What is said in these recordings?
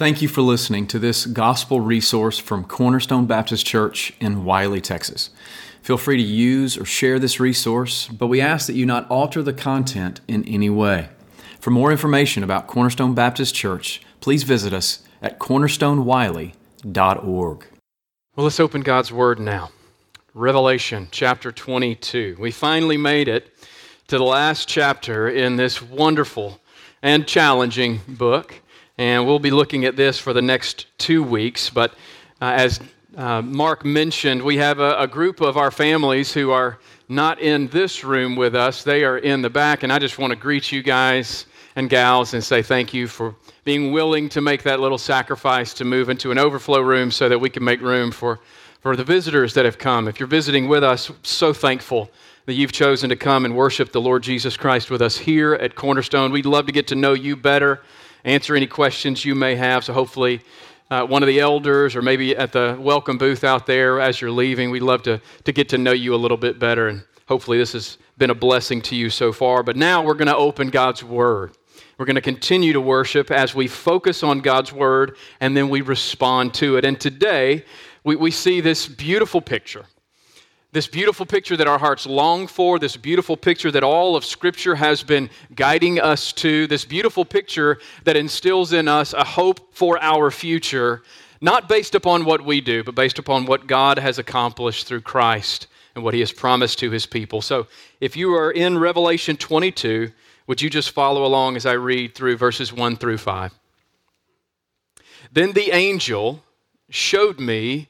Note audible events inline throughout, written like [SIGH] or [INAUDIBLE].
Thank you for listening to this gospel resource from Cornerstone Baptist Church in Wylie, Texas. Feel free to use or share this resource, but we ask that you not alter the content in any way. For more information about Cornerstone Baptist Church, please visit us at cornerstonewylie.org. Well, let's open God's Word now. Revelation chapter 22. We finally made it to the last chapter in this wonderful and challenging book. And we'll be looking at this for the next two weeks. But uh, as uh, Mark mentioned, we have a, a, group of our families who are not in this room with us. They are in the back. And I just want to greet you guys and gals and say thank you for being willing to make that little sacrifice to move into an overflow room so that we can make room for, for the visitors that have come. If you're visiting with us, so thankful that you've chosen to come and worship the Lord Jesus Christ with us here at Cornerstone. We'd love to get to know you better answer any questions you may have. So hopefully, uh, one of the elders or maybe at the welcome booth out there as you're leaving, we'd love to, to get to know you a little bit better. And hopefully, this has been a blessing to you so far. But now we're going to open God's Word. We're going to continue to worship as we focus on God's Word and then we respond to it. And today, we, we see this beautiful picture this beautiful picture that our hearts long for, this beautiful picture that all of Scripture has been guiding us to, this beautiful picture that instills in us a hope for our future, not based upon what we do, but based upon what God has accomplished through Christ and what He has promised to His people. So if you are in Revelation 22, would you just follow along as I read through verses 1 through 5? Then the angel showed me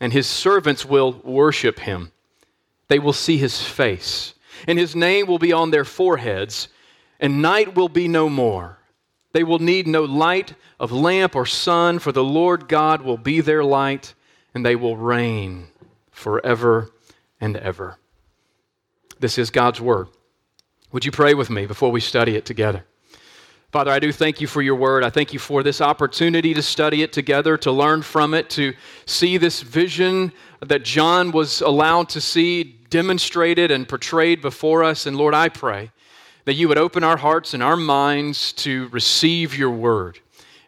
and his servants will worship him. They will see his face, and his name will be on their foreheads, and night will be no more. They will need no light of lamp or sun, for the Lord God will be their light, and they will reign forever and ever. This is God's word. Would you pray with me before we study it together? Father, I do thank you for your word. I thank you for this opportunity to study it together, to learn from it, to see this vision that John was allowed to see demonstrated and portrayed before us. And Lord, I pray that you would open our hearts and our minds to receive your word,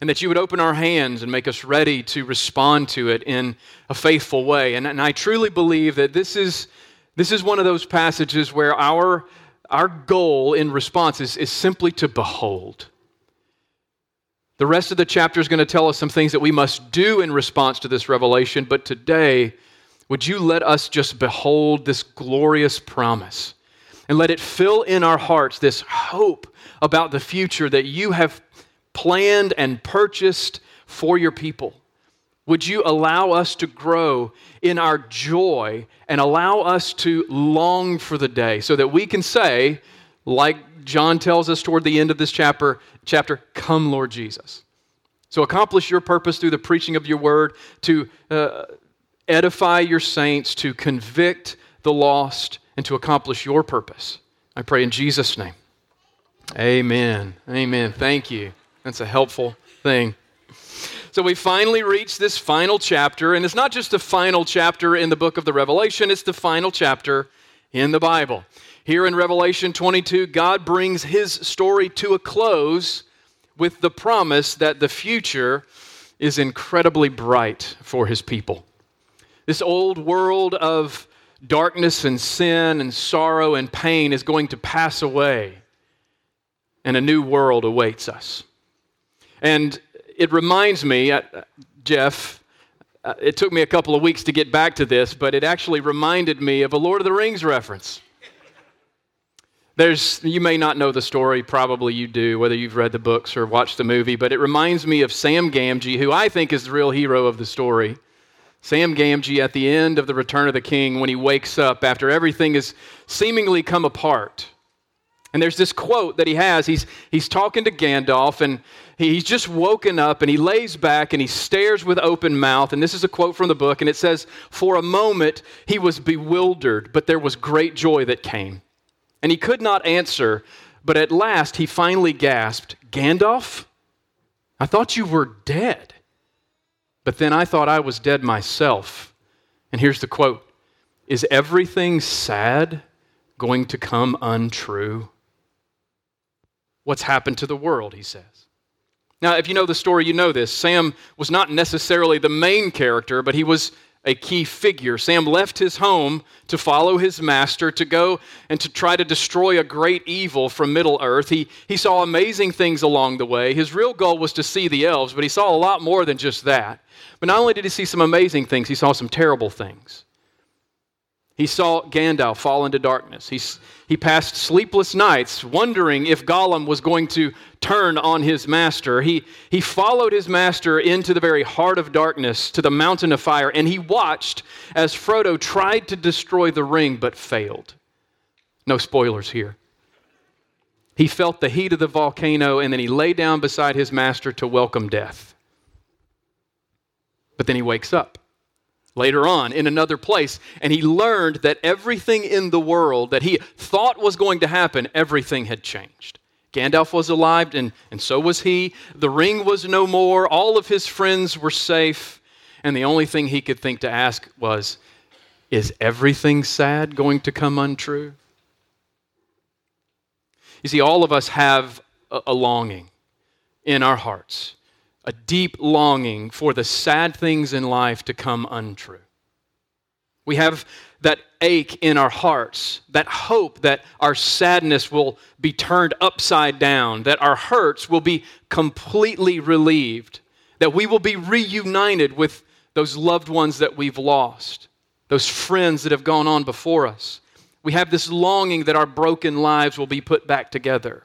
and that you would open our hands and make us ready to respond to it in a faithful way. And, and I truly believe that this is, this is one of those passages where our, our goal in response is, is simply to behold. The rest of the chapter is going to tell us some things that we must do in response to this revelation, but today, would you let us just behold this glorious promise and let it fill in our hearts this hope about the future that you have planned and purchased for your people? Would you allow us to grow in our joy and allow us to long for the day so that we can say, like John tells us toward the end of this chapter, chapter Come, Lord Jesus. So accomplish your purpose through the preaching of your word to uh, edify your saints, to convict the lost, and to accomplish your purpose. I pray in Jesus' name. Amen. Amen. Thank you. That's a helpful thing. So we finally reach this final chapter, and it's not just the final chapter in the book of the Revelation, it's the final chapter in the Bible. Here in Revelation 22, God brings his story to a close with the promise that the future is incredibly bright for his people. This old world of darkness and sin and sorrow and pain is going to pass away, and a new world awaits us. And it reminds me, uh, Jeff, uh, it took me a couple of weeks to get back to this, but it actually reminded me of a Lord of the Rings reference. There's, you may not know the story, probably you do, whether you've read the books or watched the movie, but it reminds me of Sam Gamgee, who I think is the real hero of the story. Sam Gamgee at the end of The Return of the King when he wakes up after everything has seemingly come apart. And there's this quote that he has. He's, he's talking to Gandalf, and He's just woken up and he lays back and he stares with open mouth. And this is a quote from the book, and it says, For a moment he was bewildered, but there was great joy that came. And he could not answer, but at last he finally gasped, Gandalf, I thought you were dead. But then I thought I was dead myself. And here's the quote Is everything sad going to come untrue? What's happened to the world, he says. Now, if you know the story, you know this. Sam was not necessarily the main character, but he was a key figure. Sam left his home to follow his master, to go and to try to destroy a great evil from Middle Earth. He, he saw amazing things along the way. His real goal was to see the elves, but he saw a lot more than just that. But not only did he see some amazing things, he saw some terrible things. He saw Gandalf fall into darkness. He, he passed sleepless nights wondering if Gollum was going to turn on his master. He, he followed his master into the very heart of darkness, to the mountain of fire, and he watched as Frodo tried to destroy the ring but failed. No spoilers here. He felt the heat of the volcano, and then he lay down beside his master to welcome death. But then he wakes up later on in another place, and he learned that everything in the world that he thought was going to happen, everything had changed. Gandalf was alive, and, and so was he. The ring was no more. All of his friends were safe. And the only thing he could think to ask was, Is everything sad going to come untrue? You see, all of us have a, a longing in our hearts a deep longing for the sad things in life to come untrue. We have that ache in our hearts, that hope that our sadness will be turned upside down, that our hurts will be completely relieved, that we will be reunited with those loved ones that we've lost, those friends that have gone on before us. We have this longing that our broken lives will be put back together.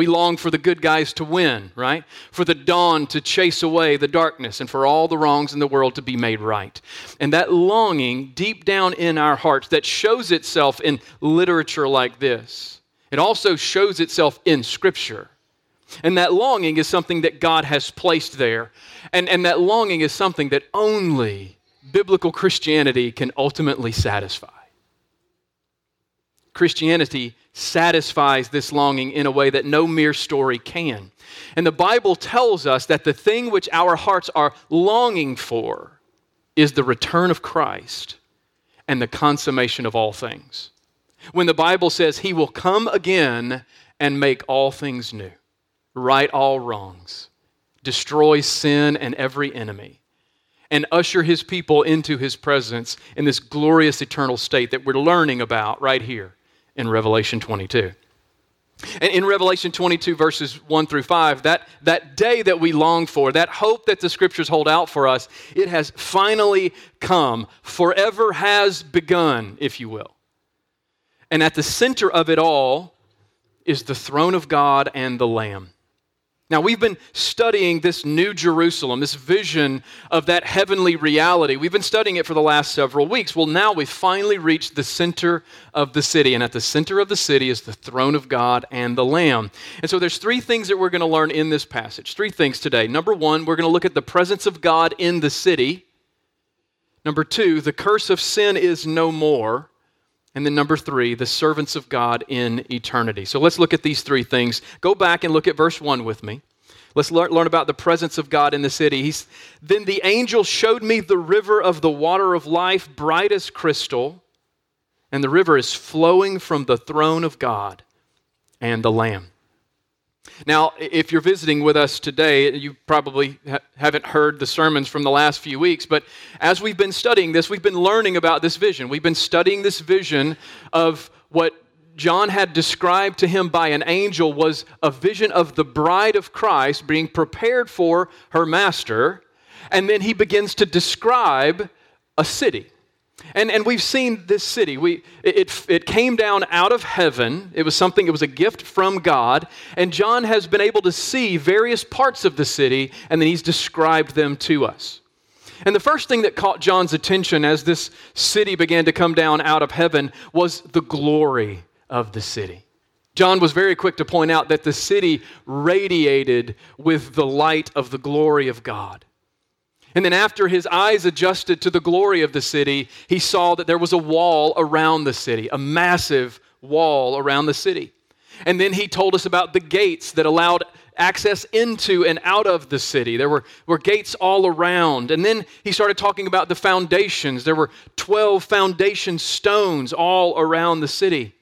We long for the good guys to win, right? For the dawn to chase away the darkness and for all the wrongs in the world to be made right. And that longing deep down in our hearts that shows itself in literature like this, it also shows itself in Scripture. And that longing is something that God has placed there. And, and that longing is something that only biblical Christianity can ultimately satisfy. Christianity satisfies this longing in a way that no mere story can. And the Bible tells us that the thing which our hearts are longing for is the return of Christ and the consummation of all things. When the Bible says he will come again and make all things new, right all wrongs, destroy sin and every enemy, and usher his people into his presence in this glorious eternal state that we're learning about right here in Revelation 22. And in Revelation 22, verses 1 through 5, that, that day that we long for, that hope that the scriptures hold out for us, it has finally come. Forever has begun, if you will. And at the center of it all is the throne of God and the Lamb. Now, we've been studying this new Jerusalem, this vision of that heavenly reality. We've been studying it for the last several weeks. Well, now we've finally reached the center of the city. And at the center of the city is the throne of God and the Lamb. And so there's three things that we're going to learn in this passage. Three things today. Number one, we're going to look at the presence of God in the city. Number two, the curse of sin is no more. And then number three, the servants of God in eternity. So let's look at these three things. Go back and look at verse 1 with me. Let's learn, learn about the presence of God in the city. He's, then the angel showed me the river of the water of life, bright as crystal, and the river is flowing from the throne of God and the Lamb. Now, if you're visiting with us today, you probably ha- haven't heard the sermons from the last few weeks, but as we've been studying this, we've been learning about this vision. We've been studying this vision of what John had described to him by an angel was a vision of the bride of Christ being prepared for her master. And then he begins to describe a city. And, and we've seen this city. We, it, it came down out of heaven. It was something, it was a gift from God. And John has been able to see various parts of the city, and then he's described them to us. And the first thing that caught John's attention as this city began to come down out of heaven was the glory of the city. John was very quick to point out that the city radiated with the light of the glory of God. And then, after his eyes adjusted to the glory of the city, he saw that there was a wall around the city, a massive wall around the city. And then he told us about the gates that allowed access into and out of the city. There were, were gates all around. And then he started talking about the foundations. There were 12 foundation stones all around the city.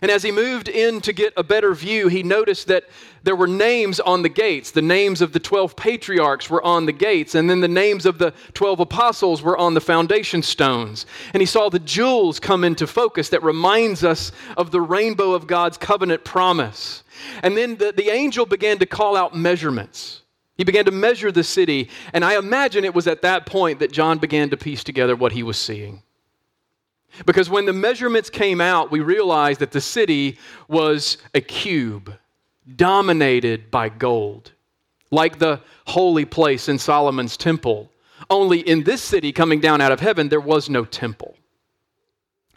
And as he moved in to get a better view, he noticed that there were names on the gates. The names of the 12 patriarchs were on the gates, and then the names of the 12 apostles were on the foundation stones. And he saw the jewels come into focus that reminds us of the rainbow of God's covenant promise. And then the, the angel began to call out measurements. He began to measure the city, and I imagine it was at that point that John began to piece together what he was seeing. Because when the measurements came out, we realized that the city was a cube dominated by gold, like the holy place in Solomon's temple. Only in this city coming down out of heaven, there was no temple.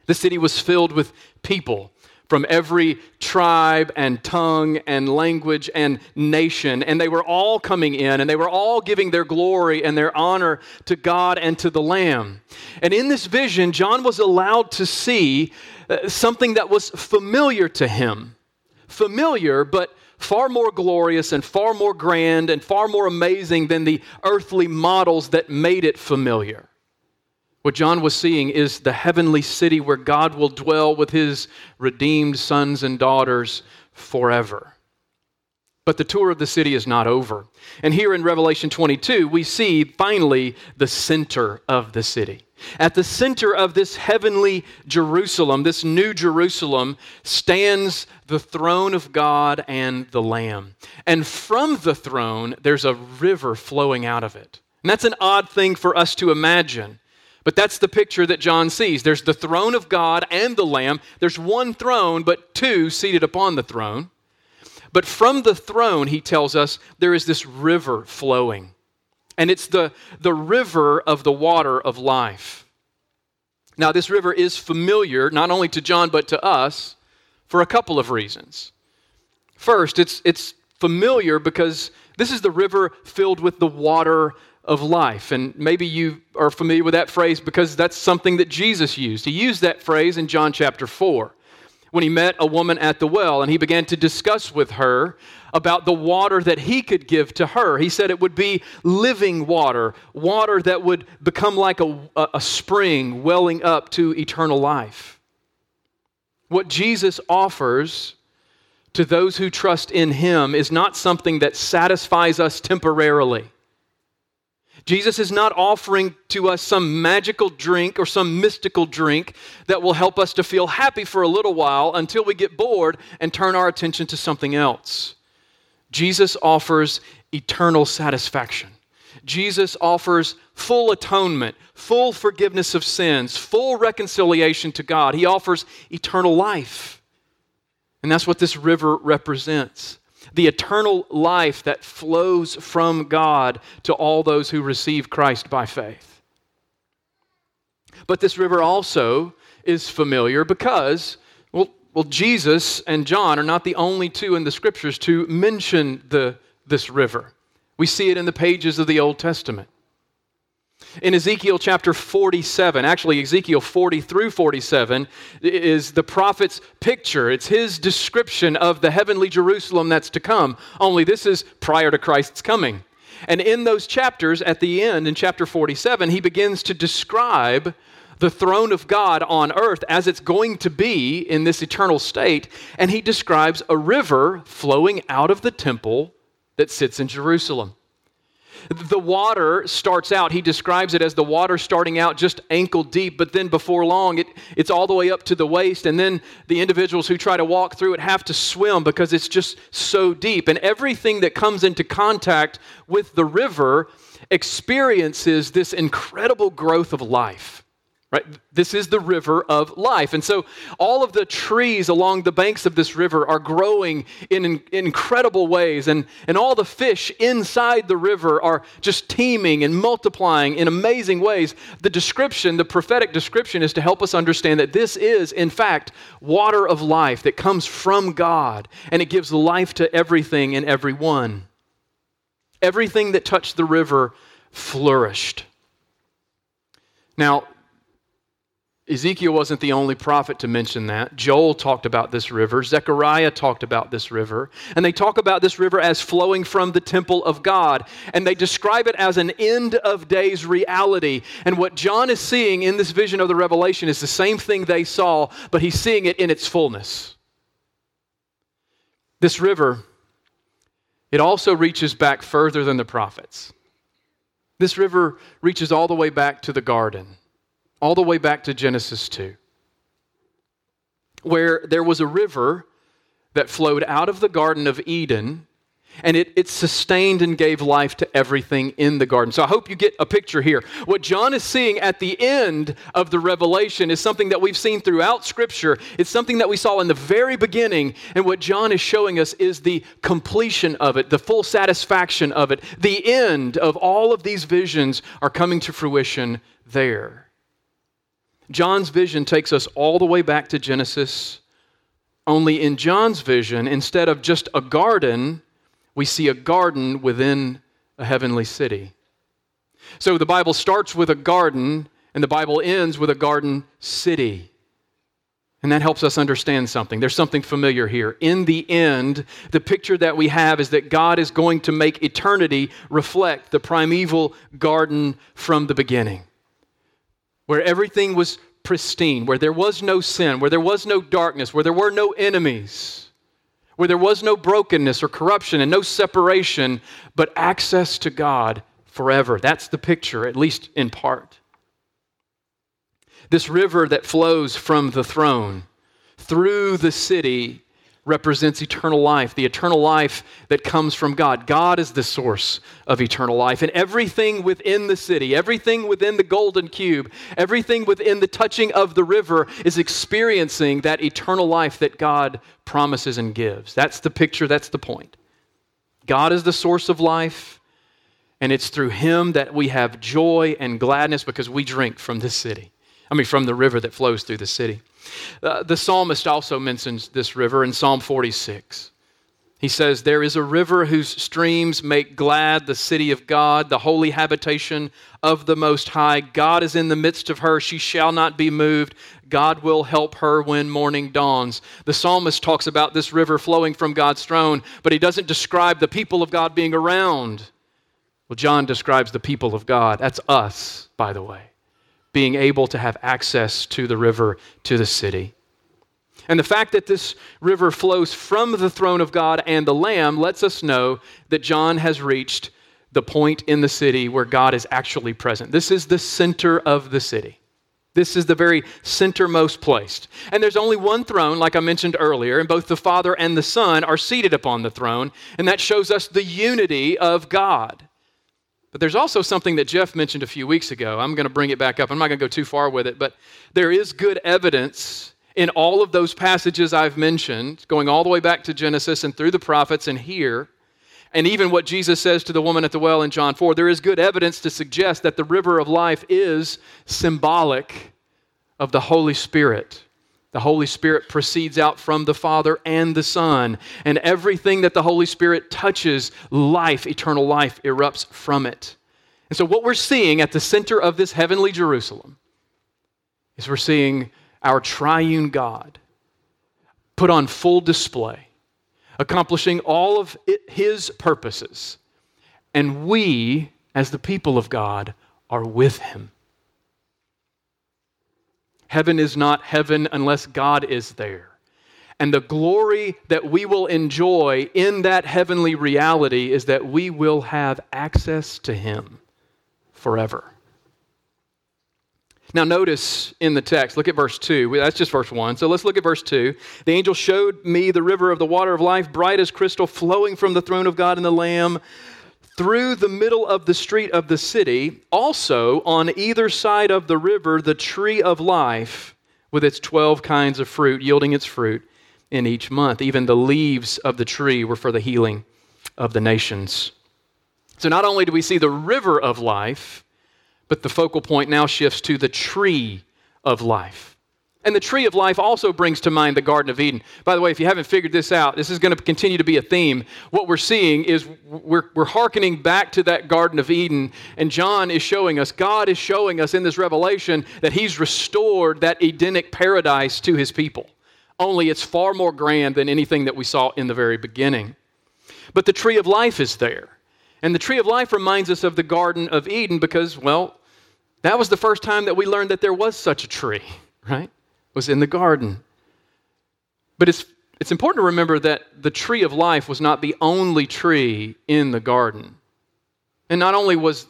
The city was filled with people from every tribe and tongue and language and nation. And they were all coming in and they were all giving their glory and their honor to God and to the Lamb. And in this vision, John was allowed to see uh, something that was familiar to him. Familiar, but far more glorious and far more grand and far more amazing than the earthly models that made it familiar. What John was seeing is the heavenly city where God will dwell with his redeemed sons and daughters forever. But the tour of the city is not over. And here in Revelation 22, we see finally the center of the city. At the center of this heavenly Jerusalem, this new Jerusalem, stands the throne of God and the Lamb. And from the throne, there's a river flowing out of it. And that's an odd thing for us to imagine. But that's the picture that John sees. There's the throne of God and the Lamb. There's one throne, but two seated upon the throne. But from the throne, he tells us, there is this river flowing. And it's the, the river of the water of life. Now, this river is familiar not only to John, but to us for a couple of reasons. First, it's, it's familiar because this is the river filled with the water of life. And maybe you are familiar with that phrase because that's something that Jesus used. He used that phrase in John chapter 4 when he met a woman at the well and he began to discuss with her about the water that he could give to her. He said it would be living water, water that would become like a, a spring welling up to eternal life. What Jesus offers to those who trust in him is not something that satisfies us temporarily. Jesus is not offering to us some magical drink or some mystical drink that will help us to feel happy for a little while until we get bored and turn our attention to something else. Jesus offers eternal satisfaction. Jesus offers full atonement, full forgiveness of sins, full reconciliation to God. He offers eternal life. And that's what this river represents the eternal life that flows from God to all those who receive Christ by faith. But this river also is familiar because, well, well Jesus and John are not the only two in the scriptures to mention the, this river. We see it in the pages of the Old Testament. In Ezekiel chapter 47, actually, Ezekiel 40 through 47 is the prophet's picture. It's his description of the heavenly Jerusalem that's to come, only this is prior to Christ's coming. And in those chapters, at the end, in chapter 47, he begins to describe the throne of God on earth as it's going to be in this eternal state. And he describes a river flowing out of the temple that sits in Jerusalem. The water starts out, he describes it as the water starting out just ankle deep, but then before long, it, it's all the way up to the waist. And then the individuals who try to walk through it have to swim because it's just so deep. And everything that comes into contact with the river experiences this incredible growth of life. Right? This is the river of life. And so all of the trees along the banks of this river are growing in, in, incredible ways. And, and all the fish inside the river are just teeming and multiplying in amazing ways. The description, the prophetic description, is to help us understand that this is, in fact, water of life that comes from God. And it gives life to everything and everyone. Everything that touched the river flourished. Now, Ezekiel wasn't the only prophet to mention that. Joel talked about this river. Zechariah talked about this river. And they talk about this river as flowing from the temple of God. And they describe it as an end of days reality. And what John is seeing in this vision of the Revelation is the same thing they saw, but he's seeing it in its fullness. This river, it also reaches back further than the prophets. This river reaches all the way back to the garden all the way back to Genesis 2, where there was a river that flowed out of the Garden of Eden and it, it sustained and gave life to everything in the garden. So I hope you get a picture here. What John is seeing at the end of the revelation is something that we've seen throughout Scripture. It's something that we saw in the very beginning. And what John is showing us is the completion of it, the full satisfaction of it. The end of all of these visions are coming to fruition there. John's vision takes us all the way back to Genesis. Only in John's vision, instead of just a garden, we see a garden within a heavenly city. So the Bible starts with a garden, and the Bible ends with a garden city. And that helps us understand something. There's something familiar here. In the end, the picture that we have is that God is going to make eternity reflect the primeval garden from the beginning where everything was pristine, where there was no sin, where there was no darkness, where there were no enemies, where there was no brokenness or corruption and no separation, but access to God forever. That's the picture, at least in part. This river that flows from the throne through the city represents eternal life, the eternal life that comes from God. God is the source of eternal life. And everything within the city, everything within the golden cube, everything within the touching of the river is experiencing that eternal life that God promises and gives. That's the picture, that's the point. God is the source of life. And it's through him that we have joy and gladness because we drink from this city. I mean, from the river that flows through the city. Uh, the psalmist also mentions this river in Psalm 46. He says, There is a river whose streams make glad the city of God, the holy habitation of the Most High. God is in the midst of her. She shall not be moved. God will help her when morning dawns. The psalmist talks about this river flowing from God's throne, but he doesn't describe the people of God being around. Well, John describes the people of God. That's us, by the way being able to have access to the river, to the city. And the fact that this river flows from the throne of God and the Lamb lets us know that John has reached the point in the city where God is actually present. This is the center of the city. This is the very centermost place. And there's only one throne, like I mentioned earlier, and both the Father and the Son are seated upon the throne, and that shows us the unity of God. But there's also something that Jeff mentioned a few weeks ago. I'm going to bring it back up. I'm not going to go too far with it, but there is good evidence in all of those passages I've mentioned, going all the way back to Genesis and through the prophets and here, and even what Jesus says to the woman at the well in John 4. There is good evidence to suggest that the river of life is symbolic of the Holy Spirit. The Holy Spirit proceeds out from the Father and the Son, and everything that the Holy Spirit touches, life, eternal life, erupts from it. And so, what we're seeing at the center of this heavenly Jerusalem is we're seeing our triune God put on full display, accomplishing all of it, His purposes. And we, as the people of God, are with Him. Heaven is not heaven unless God is there. And the glory that we will enjoy in that heavenly reality is that we will have access to Him forever. Now, notice in the text, look at verse 2. That's just verse 1. So let's look at verse 2. The angel showed me the river of the water of life, bright as crystal, flowing from the throne of God and the Lamb through the middle of the street of the city, also on either side of the river, the tree of life with its 12 kinds of fruit, yielding its fruit in each month. Even the leaves of the tree were for the healing of the nations. So not only do we see the river of life, but the focal point now shifts to the tree of life. And the tree of life also brings to mind the Garden of Eden. By the way, if you haven't figured this out, this is going to continue to be a theme. What we're seeing is we're, we're hearkening back to that Garden of Eden, and John is showing us, God is showing us in this revelation that He's restored that Edenic paradise to His people. Only it's far more grand than anything that we saw in the very beginning. But the tree of life is there. And the tree of life reminds us of the Garden of Eden because, well, that was the first time that we learned that there was such a tree, [LAUGHS] right? Was in the garden. But it's, it's important to remember that the tree of life was not the only tree in the garden. And not only was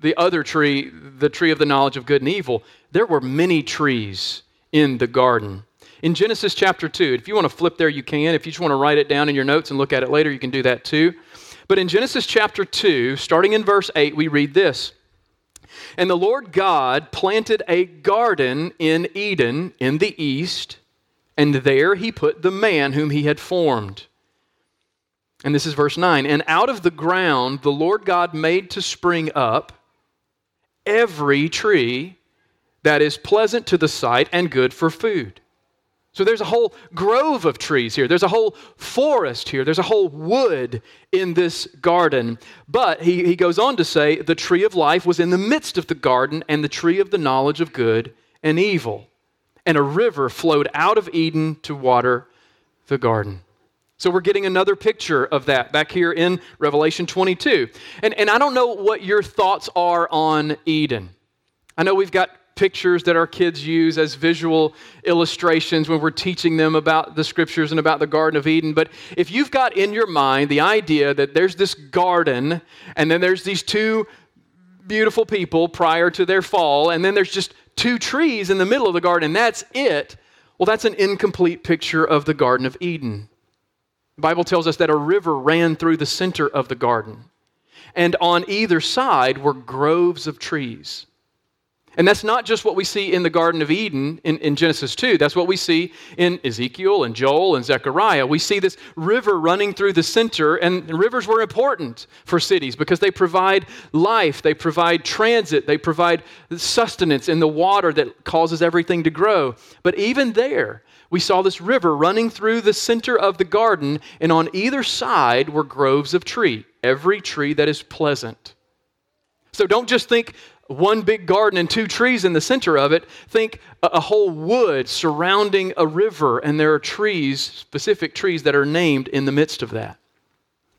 the other tree, the tree of the knowledge of good and evil, there were many trees in the garden. In Genesis chapter 2, if you want to flip there, you can. If you just want to write it down in your notes and look at it later, you can do that too. But in Genesis chapter 2, starting in verse 8, we read this and the Lord God planted a garden in Eden in the east, and there he put the man whom he had formed. And this is verse 9. And out of the ground the Lord God made to spring up every tree that is pleasant to the sight and good for food. So there's a whole grove of trees here. There's a whole forest here. There's a whole wood in this garden. But he, he goes on to say the tree of life was in the midst of the garden and the tree of the knowledge of good and evil. And a river flowed out of Eden to water the garden. So we're getting another picture of that back here in Revelation 22. And, and I don't know what your thoughts are on Eden. I know we've got pictures that our kids use as visual illustrations when we're teaching them about the scriptures and about the Garden of Eden. But if you've got in your mind the idea that there's this garden and then there's these two beautiful people prior to their fall, and then there's just two trees in the middle of the garden, that's it, well, that's an incomplete picture of the Garden of Eden. The Bible tells us that a river ran through the center of the garden, and on either side were groves of trees. And that's not just what we see in the Garden of Eden in, in, Genesis 2. That's what we see in Ezekiel and Joel and Zechariah. We see this river running through the center, and rivers were important for cities because they provide life, they provide transit, they provide sustenance in the water that causes everything to grow. But even there, we saw this river running through the center of the garden, and on either side were groves of tree, every tree that is pleasant. So don't just think one big garden and two trees in the center of it. Think a, whole wood surrounding a river, and there are trees, specific trees, that are named in the midst of that.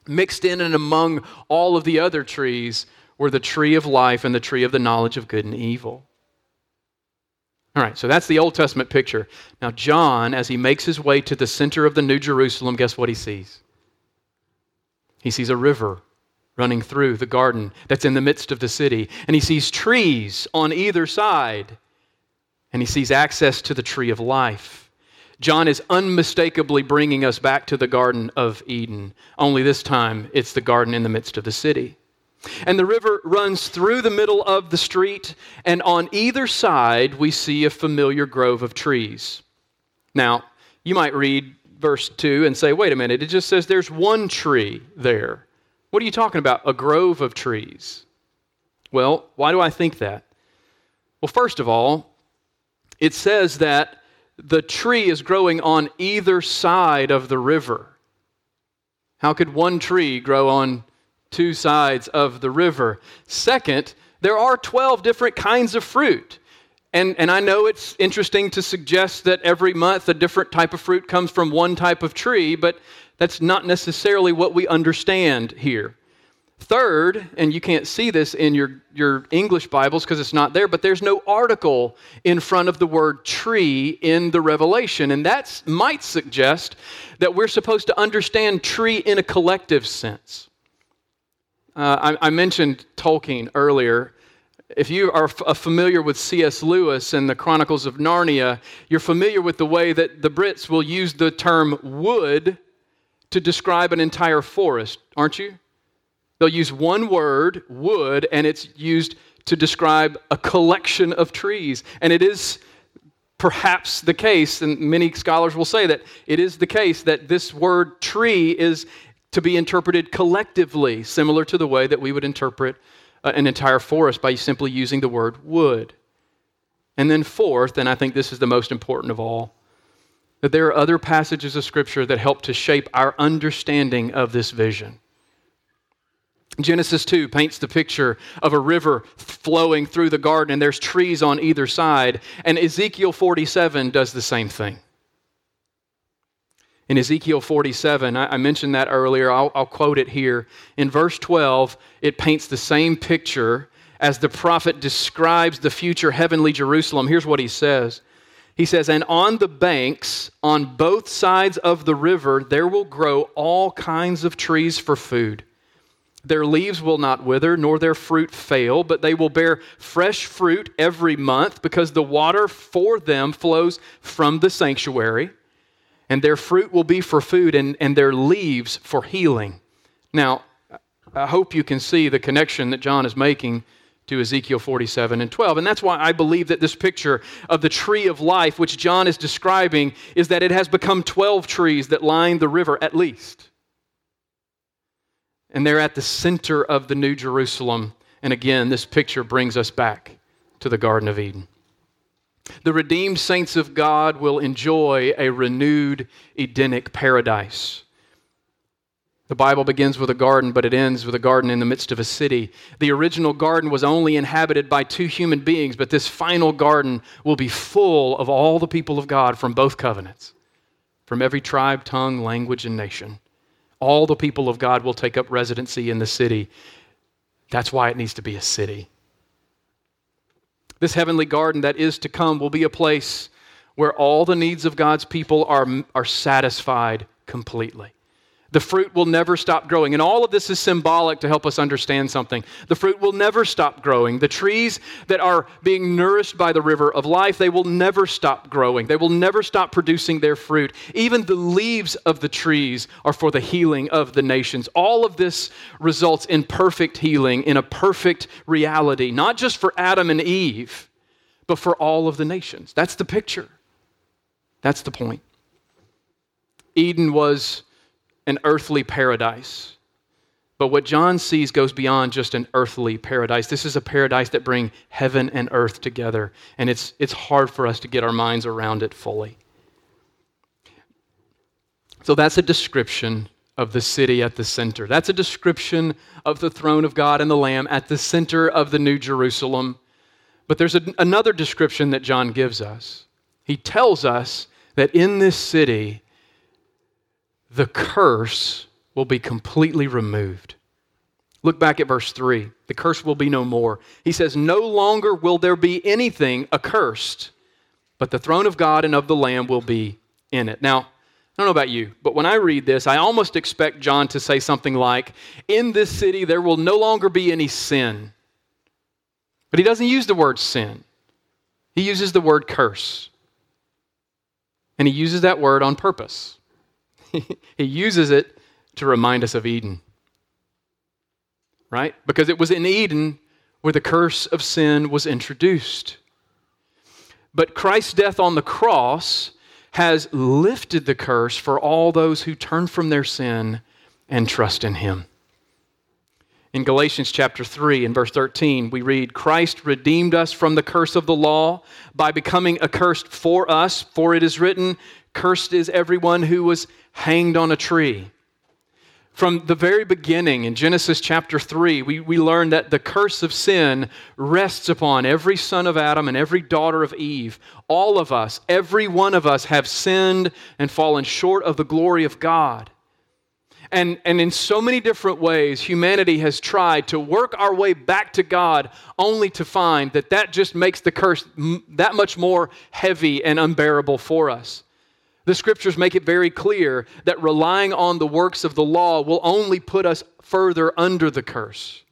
Mixed in and among all of the other trees were the tree of life and the tree of the knowledge of good and evil. All right, so that's the Old Testament picture. Now, John, as he makes his way to the center of the New Jerusalem, guess what he sees? He sees a river running through the garden that's in the midst of the city. And he sees trees on either side. And he sees access to the tree of life. John is unmistakably bringing us back to the Garden of Eden, only this time it's the garden in the midst of the city. And the river runs through the middle of the street, and on either side we see a familiar grove of trees. Now, you might read verse 2 and say, wait a minute, it just says there's one tree there. What are you talking about? A grove of trees. Well, why do I think that? Well, first of all, it says that the tree is growing on either side of the river. How could one tree grow on two sides of the river? Second, there are 12 different kinds of fruit. And, and I know it's interesting to suggest that every month a different type of fruit comes from one type of tree, but that's not necessarily what we understand here. Third, and you can't see this in your, your English Bibles because it's not there, but there's no article in front of the word tree in the Revelation. And that might suggest that we're supposed to understand tree in a collective sense. Uh, I, I, mentioned Tolkien earlier. If you are f- familiar with C.S. Lewis and the Chronicles of Narnia, you're familiar with the way that the Brits will use the term wood to describe an entire forest, aren't you? They'll use one word, wood, and it's used to describe a collection of trees. And it is perhaps the case, and many scholars will say that it is the case that this word tree is to be interpreted collectively, similar to the way that we would interpret uh, an entire forest by simply using the word wood. And then, fourth, and I think this is the most important of all, that there are other passages of Scripture that help to shape our understanding of this vision. Genesis 2 paints the picture of a river flowing through the garden, and there's trees on either side. And Ezekiel 47 does the same thing. In Ezekiel 47, I, mentioned that earlier, I'll, I'll quote it here. In verse 12, it paints the same picture as the prophet describes the future heavenly Jerusalem. Here's what he says He says, And on the banks, on both sides of the river, there will grow all kinds of trees for food their leaves will not wither, nor their fruit fail, but they will bear fresh fruit every month, because the water for them flows from the sanctuary. And their fruit will be for food, and, and their leaves for healing. Now, I hope you can see the connection that John is making to Ezekiel 47 and 12. And that's why I believe that this picture of the tree of life, which John is describing, is that it has become 12 trees that line the river at least and they're at the center of the New Jerusalem. And again, this picture brings us back to the Garden of Eden. The redeemed saints of God will enjoy a renewed Edenic paradise. The Bible begins with a garden, but it ends with a garden in the midst of a city. The original garden was only inhabited by two human beings, but this final garden will be full of all the people of God from both covenants, from every tribe, tongue, language, and nation all the people of God will take up residency in the city. That's why it needs to be a city. This heavenly garden that is to come will be a place where all the needs of God's people are, are satisfied completely. The fruit will never stop growing. And all of this is symbolic to help us understand something. The fruit will never stop growing. The trees that are being nourished by the river of life, they will never stop growing. They will never stop producing their fruit. Even the leaves of the trees are for the healing of the nations. All of this results in perfect healing, in a perfect reality, not just for Adam and Eve, but for all of the nations. That's the picture. That's the point. Eden was an earthly paradise. But what John sees goes beyond just an earthly paradise. This is a paradise that brings heaven and earth together, and it's, it's hard for us to get our minds around it fully. So that's a description of the city at the center. That's a description of the throne of God and the Lamb at the center of the New Jerusalem. But there's a, another description that John gives us. He tells us that in this city, the curse will be completely removed. Look back at verse 3. The curse will be no more. He says, No longer will there be anything accursed, but the throne of God and of the Lamb will be in it. Now, I don't know about you, but when I read this, I almost expect John to say something like, In this city there will no longer be any sin. But he doesn't use the word sin, he uses the word curse. And he uses that word on purpose. [LAUGHS] he uses it to remind us of Eden. Right? Because it was in Eden where the curse of sin was introduced. But Christ's death on the cross has lifted the curse for all those who turn from their sin and trust in him. In Galatians chapter 3 and verse 13, we read, Christ redeemed us from the curse of the law by becoming accursed for us, for it is written, Cursed is everyone who was hanged on a tree. From the very beginning in Genesis chapter 3, we, we learn that the curse of sin rests upon every son of Adam and every daughter of Eve. All of us, every one of us, have sinned and fallen short of the glory of God. And, and in so many different ways, humanity has tried to work our way back to God only to find that that just makes the curse that much more heavy and unbearable for us. The scriptures make it very clear that relying on the works of the law will only put us further under the curse.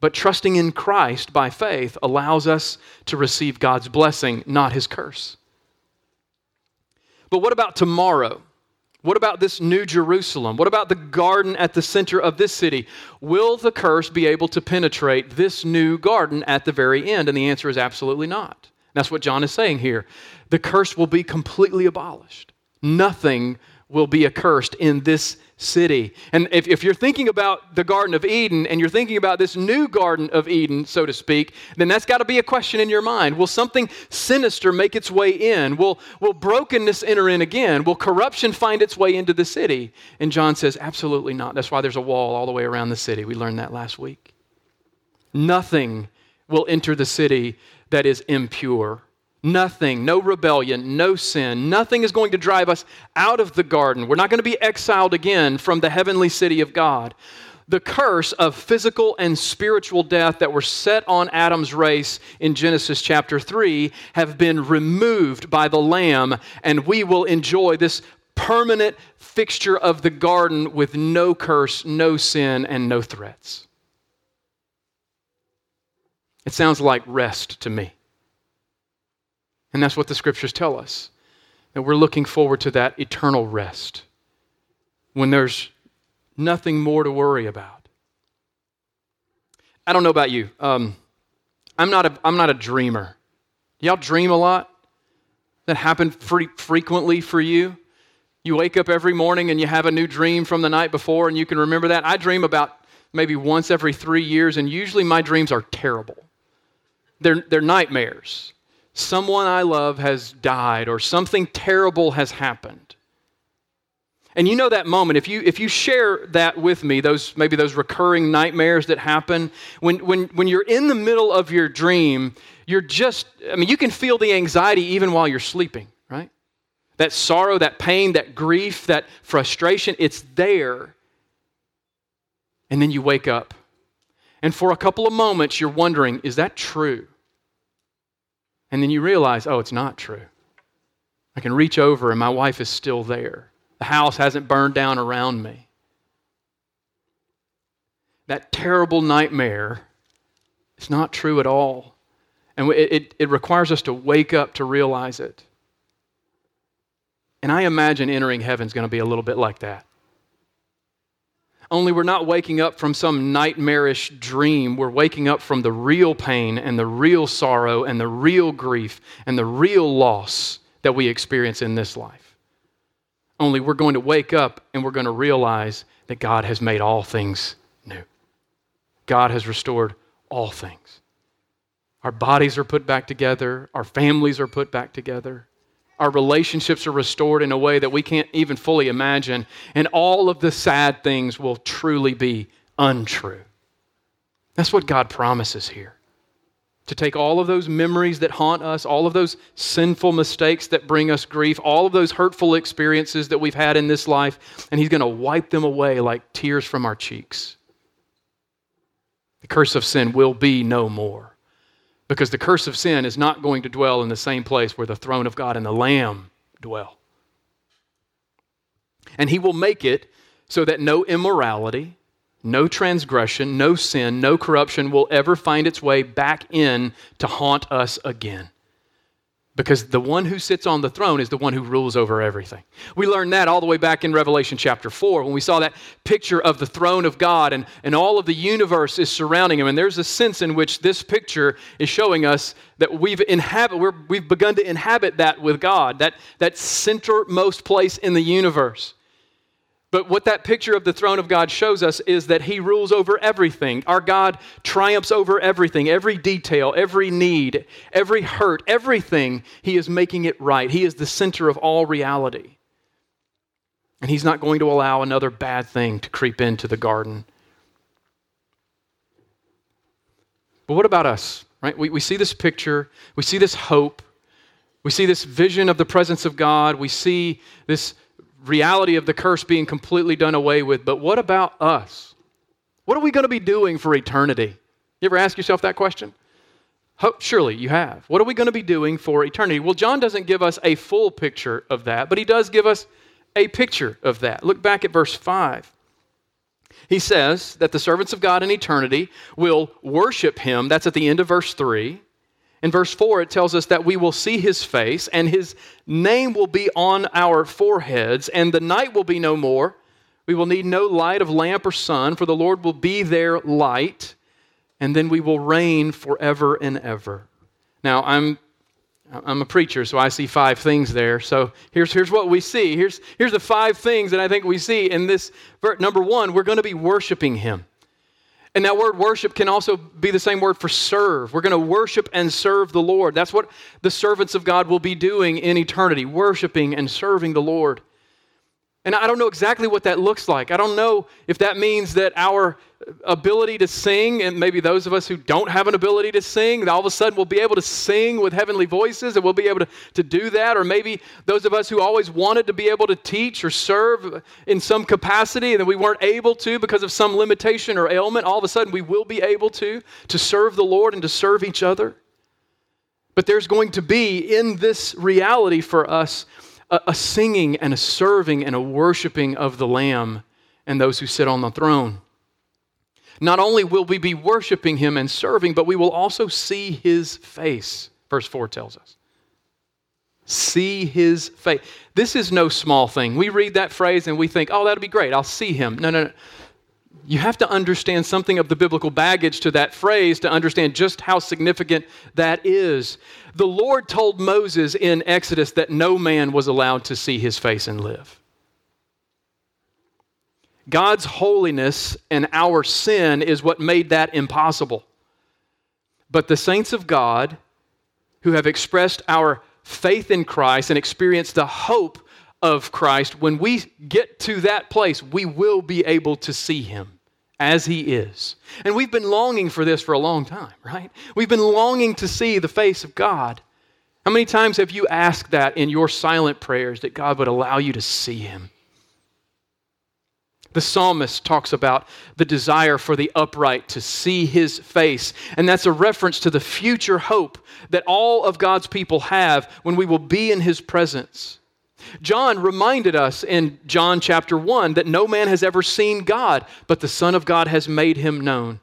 But trusting in Christ by faith allows us to receive God's blessing, not his curse. But what about tomorrow? What about this new Jerusalem? What about the garden at the center of this city? Will the curse be able to penetrate this new garden at the very end? And the answer is absolutely not. That's what John is saying here. The curse will be completely abolished. Nothing will be accursed in this city. And if, if you're thinking about the Garden of Eden and you're thinking about this new Garden of Eden, so to speak, then that's got to be a question in your mind. Will something sinister make its way in? Will, will brokenness enter in again? Will corruption find its way into the city? And John says, absolutely not. That's why there's a wall all the way around the city. We learned that last week. Nothing will enter the city that is impure. Nothing, no rebellion, no sin, nothing is going to drive us out of the garden. We're not going to be exiled again from the heavenly city of God. The curse of physical and spiritual death that were set on Adam's race in Genesis chapter 3 have been removed by the Lamb, and we will enjoy this permanent fixture of the garden with no curse, no sin, and no threats. It sounds like rest to me. And that's what the scriptures tell us. That we're looking forward to that eternal rest when there's nothing more to worry about. I don't know about you. Um, I'm, not a, I'm not a dreamer. Y'all dream a lot? That happen pretty frequently for you? You wake up every morning and you have a new dream from the night before and you can remember that. I dream about maybe once every three years, and usually my dreams are terrible. They're, they're nightmares someone I love has died or something terrible has happened. And you know that moment, if you, if you share that with me, those, maybe those recurring nightmares that happen, when, when, when you're in the middle of your dream, you're just, I mean, you can feel the anxiety even while you're sleeping, right? That sorrow, that pain, that grief, that frustration, it's there. And then you wake up. And for a couple of moments, you're wondering, is that true? And then you realize, oh, it's not true. I can reach over and my wife is still there. The house hasn't burned down around me. That terrible nightmare is not true at all. And it, it, it requires us to wake up to realize it. And I imagine entering heaven is going to be a little bit like that. Only we're not waking up from some nightmarish dream. We're waking up from the real pain and the real sorrow and the real grief and the real loss that we experience in this life. Only we're going to wake up and we're going to realize that God has made all things new. God has restored all things. Our bodies are put back together, our families are put back together. Our relationships are restored in a way that we can't even fully imagine. And all of the sad things will truly be untrue. That's what God promises here. To take all of those memories that haunt us, all of those sinful mistakes that bring us grief, all of those hurtful experiences that we've had in this life, and He's going to wipe them away like tears from our cheeks. The curse of sin will be no more. Because the curse of sin is not going to dwell in the same place where the throne of God and the Lamb dwell. And he will make it so that no immorality, no transgression, no sin, no corruption will ever find its way back in to haunt us again because the one who sits on the throne is the one who rules over everything. We learned that all the way back in Revelation chapter 4 when we saw that picture of the throne of God and, and all of the universe is surrounding him. And there's a sense in which this picture is showing us that we've, inhabit, we have begun to inhabit that with God, that, that centermost place in the universe. But what that picture of the throne of God shows us is that He rules over everything. Our God triumphs over everything, every detail, every need, every hurt, everything. He is making it right. He is the center of all reality. And He's not going to allow another bad thing to creep into the garden. But what about us? Right? We, we see this picture, we see this hope, we see this vision of the presence of God, we see this reality of the curse being completely done away with, but what about us? What are we going to be doing for eternity? You ever ask yourself that question? surely you have. What are we going to be doing for eternity? Well, John doesn't give us a full picture of that, but he does give us a picture of that. Look back at verse 5. He says that the servants of God in eternity will worship him. That's at the end of verse 3. In verse 4, it tells us that we will see his face, and his name will be on our foreheads, and the night will be no more. We will need no light of lamp or sun, for the Lord will be their light, and then we will reign forever and ever. Now, I'm I'm a preacher, so I see five things there. So here's, here's what we see. Here's, here's the five things that I think we see in this. Verse. Number one, we're going to be worshiping Him. And that word worship can also be the same word for serve. We're going to worship and serve the Lord. That's what the servants of God will be doing in eternity, worshiping and serving the Lord. And I don't know exactly what that looks like. I don't know if that means that our ability to sing, and maybe those of us who don't have an ability to sing, all of a sudden we'll be able to sing with heavenly voices and we'll be able to, to do that. Or maybe those of us who always wanted to be able to teach or serve in some capacity and that we weren't able to because of some limitation or ailment, all of a sudden we will be able to, to serve the Lord and to serve each other. But there's going to be in this reality for us a, a singing and a serving and a worshiping of the Lamb and those who sit on the throne. Not only will we be worshiping him and serving, but we will also see his face, verse 4 tells us. See his face. This is no small thing. We read that phrase and we think, oh, that'll be great. I'll see him. No, no, no. You have to understand something of the biblical baggage to that phrase to understand just how significant that is. The Lord told Moses in Exodus that no man was allowed to see his face and live. God's holiness and our sin is what made that impossible. But the saints of God who have expressed our faith in Christ and experienced the hope of Christ, when we get to that place, we will be able to see him as he is. And we've been longing for this for a long time, right? We've been longing to see the face of God. How many times have you asked that in your silent prayers that God would allow you to see him? The psalmist talks about the desire for the upright to see his face. And that's a reference to the future hope that all of God's people have when we will be in his presence. John reminded us in John chapter 1 that no man has ever seen God, but the Son of God has made him known.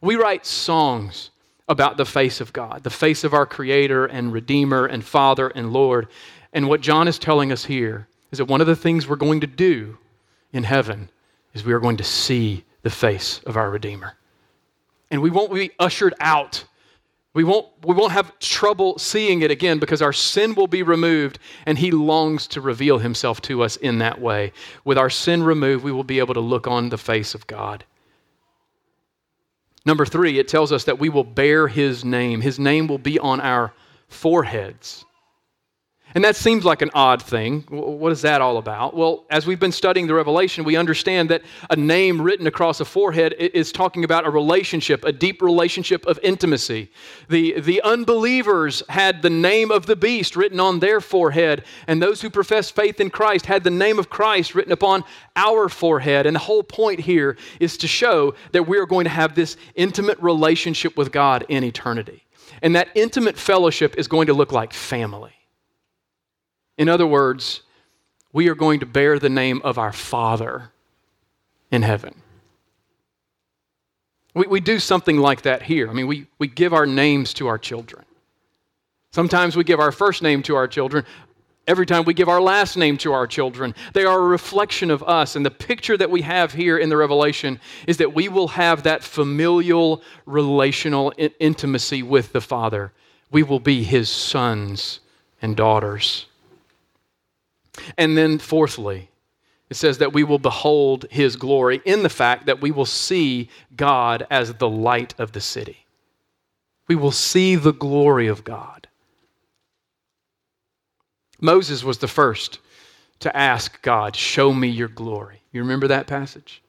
We write songs about the face of God, the face of our Creator and Redeemer and Father and Lord. And what John is telling us here is that one of the things we're going to do in heaven is we are going to see the face of our Redeemer. And we won't be ushered out. We won't, we won't have trouble seeing it again because our sin will be removed and He longs to reveal Himself to us in that way. With our sin removed, we will be able to look on the face of God. Number three, it tells us that we will bear His name. His name will be on our foreheads. And that seems like an odd thing. What is that all about? Well, as we've been studying the Revelation, we understand that a name written across a forehead is talking about a relationship, a deep relationship of intimacy. The, the unbelievers had the name of the beast written on their forehead, and those who profess faith in Christ had the name of Christ written upon our forehead. And the whole point here is to show that we are going to have this intimate relationship with God in eternity. And that intimate fellowship is going to look like family. In other words, we are going to bear the name of our Father in heaven. We, we do something like that here. I mean, we, we give our names to our children. Sometimes we give our first name to our children. Every time we give our last name to our children, they are a reflection of us. And the picture that we have here in the Revelation is that we will have that familial, relational intimacy with the Father. We will be His sons and daughters. And then, fourthly, it says that we will behold his glory in the fact that we will see God as the light of the city. We will see the glory of God. Moses was the first to ask God, Show me your glory. You remember that passage?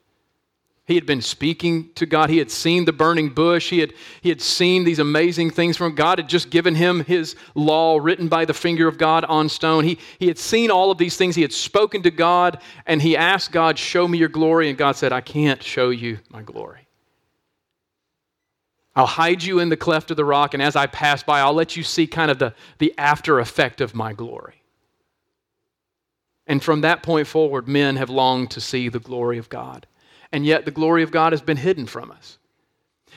He had been speaking to God. He had seen the burning bush. He had, he had seen these amazing things from God, had just given him his law written by the finger of God on stone. He, he had seen all of these things. He had spoken to God, and he asked God, Show me your glory. And God said, I can't show you my glory. I'll hide you in the cleft of the rock, and as I pass by, I'll let you see kind of the, the after effect of my glory. And from that point forward, men have longed to see the glory of God and yet the glory of God has been hidden from us.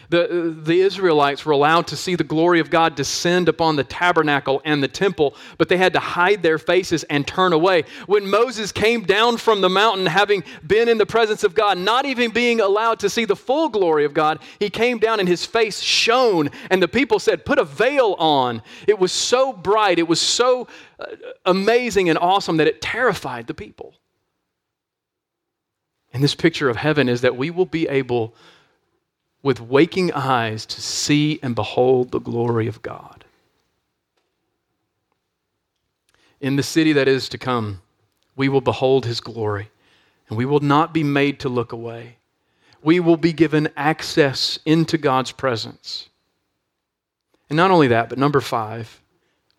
The, the Israelites were allowed to see the glory of God descend upon the tabernacle and the temple, but they had to hide their faces and turn away. When Moses came down from the mountain, having been in the presence of God, not even being allowed to see the full glory of God, he came down and his face shone, and the people said, Put a veil on. It was so bright, it was so uh, amazing and awesome that it terrified the people. And this picture of heaven is that we will be able with waking eyes to see and behold the glory of God. In the city that is to come, we will behold his glory, and we will not be made to look away. We will be given access into God's presence. And not only that, but number five,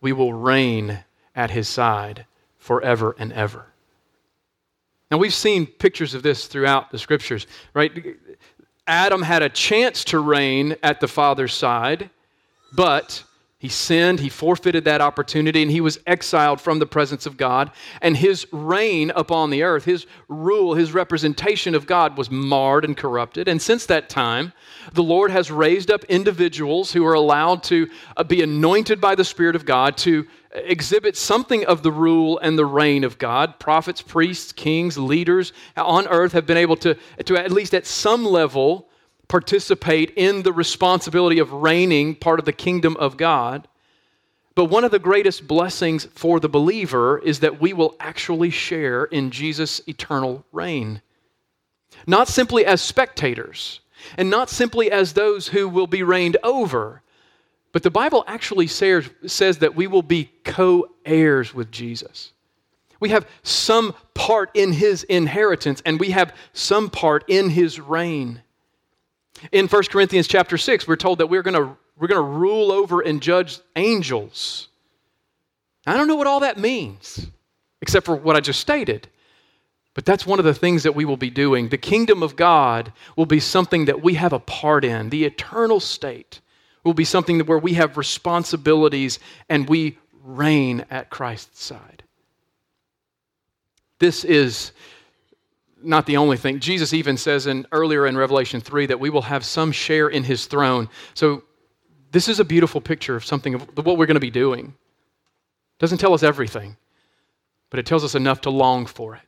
we will reign at his side forever and ever. Now, we've seen pictures of this throughout the scriptures, right? Adam had a chance to reign at the Father's side, but he sinned, he forfeited that opportunity, and he was exiled from the presence of God. And his reign upon the earth, his rule, his representation of God was marred and corrupted. And since that time, the Lord has raised up individuals who are allowed to uh, be anointed by the Spirit of God to exhibit something of the rule and the reign of God. Prophets, priests, kings, leaders on earth have been able to, to at least at some level, participate in the responsibility of reigning part of the kingdom of God. But one of the greatest blessings for the believer is that we will actually share in Jesus' eternal reign. Not simply as spectators, and not simply as those who will be reigned over, but the Bible actually says, says that we will be co heirs with Jesus. We have some part in his inheritance, and we have some part in his reign. In 1 Corinthians chapter 6, we're told that we're going to we're going to rule over and judge angels. I don't know what all that means, except for what I just stated. But that's one of the things that we will be doing. The kingdom of God will be something that we have a part in, the eternal state will be something where we have responsibilities and we reign at Christ's side. This is not the only thing. Jesus even says in earlier in Revelation 3 that we will have some share in his throne. So this is a beautiful picture of something of what we're going to be doing. It doesn't tell us everything, but it tells us enough to long for it.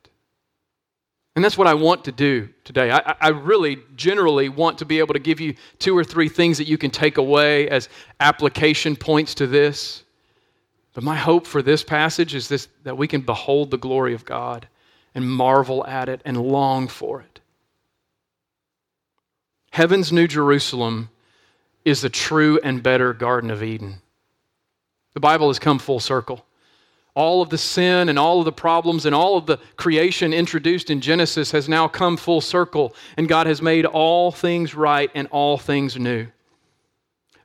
And that's what I want to do today. I, I, really generally want to be able to give you two or three things that you can take away as application points to this. But my hope for this passage is this that we can behold the glory of God and marvel at it and long for it. Heaven's New Jerusalem is the true and better Garden of Eden. The Bible has come full circle all of the sin and all of the problems and all of the creation introduced in Genesis has now come full circle, and God has made all things right and all things new.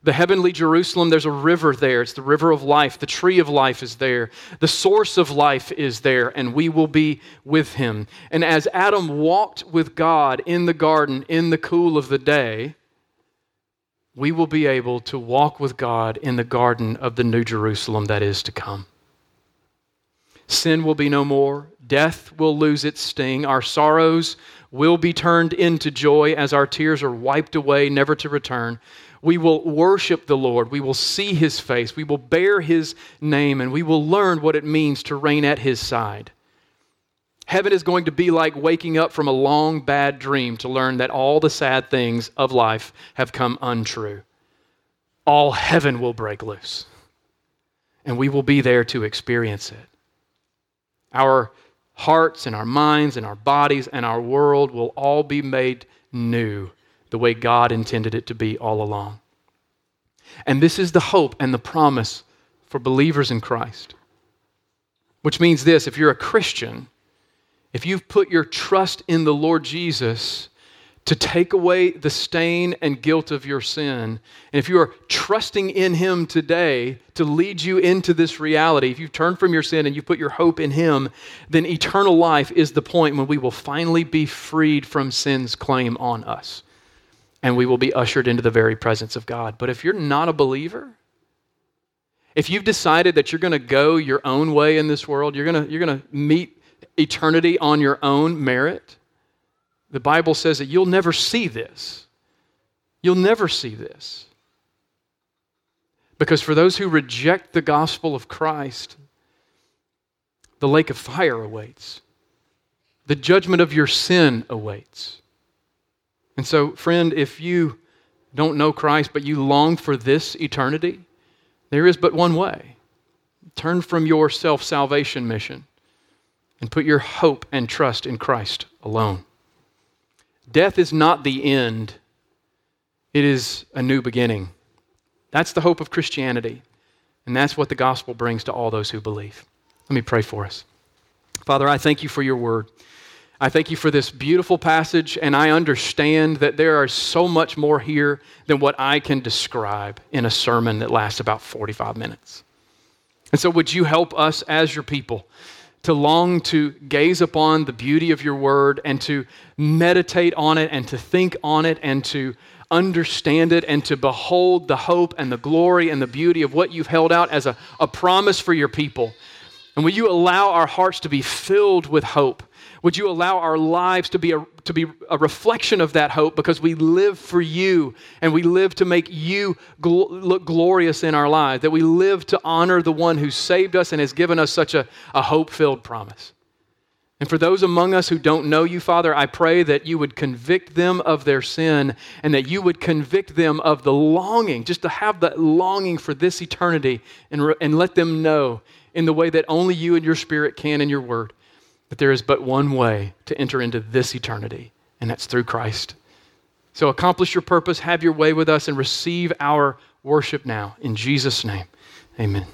The heavenly Jerusalem, there's a river there. It's the river of life. The tree of life is there. The source of life is there, and we will be with him. And as Adam walked with God in the garden in the cool of the day, we will be able to walk with God in the garden of the New Jerusalem that is to come. Sin will be no more. Death will lose its sting. Our sorrows will be turned into joy as our tears are wiped away, never to return. We will worship the Lord. We will see his face. We will bear his name, and we will learn what it means to reign at his side. Heaven is going to be like waking up from a long, bad dream to learn that all the sad things of life have come untrue. All heaven will break loose, and we will be there to experience it. Our hearts and our minds and our bodies and our world will all be made new the way God intended it to be all along. And this is the hope and the promise for believers in Christ. Which means this if you're a Christian, if you've put your trust in the Lord Jesus, to take away the stain and guilt of your sin. And if you are trusting in Him today to lead you into this reality, if you've turned from your sin and you put your hope in Him, then eternal life is the point when we will finally be freed from sin's claim on us. And we will be ushered into the very presence of God. But if you're not a believer, if you've decided that you're going to go your own way in this world, you're going to, you're going to meet eternity on your own merit, the Bible says that you'll never see this. You'll never see this. Because for those who reject the gospel of Christ, the lake of fire awaits. The judgment of your sin awaits. And so, friend, if you don't know Christ, but you long for this eternity, there is but one way. Turn from your self salvation mission and put your hope and trust in Christ alone. Death is not the end, it is a new beginning. That's the hope of Christianity, and that's what the gospel brings to all those who believe. Let me pray for us. Father, I thank you for your word. I thank you for this beautiful passage, and I understand that there are so much more here than what I can describe in a sermon that lasts about 45 minutes. And so, would you help us as your people to long to gaze upon the beauty of your word and to meditate on it and to think on it and to understand it and to behold the hope and the glory and the beauty of what you've held out as a, a promise for your people? And will you allow our hearts to be filled with hope? Would you allow our lives to be a, to be a reflection of that hope because we live for you and we live to make you gl- look glorious in our lives, that we live to honor the one who saved us and has given us such a, a hope filled promise? And for those among us who don't know you, Father, I pray that you would convict them of their sin and that you would convict them of the longing, just to have that longing for this eternity and, re- and let them know in the way that only you and your Spirit can in your word that there is but one way to enter into this eternity, and that's through Christ. So accomplish your purpose, have your way with us, and receive our worship now. In Jesus' name, amen.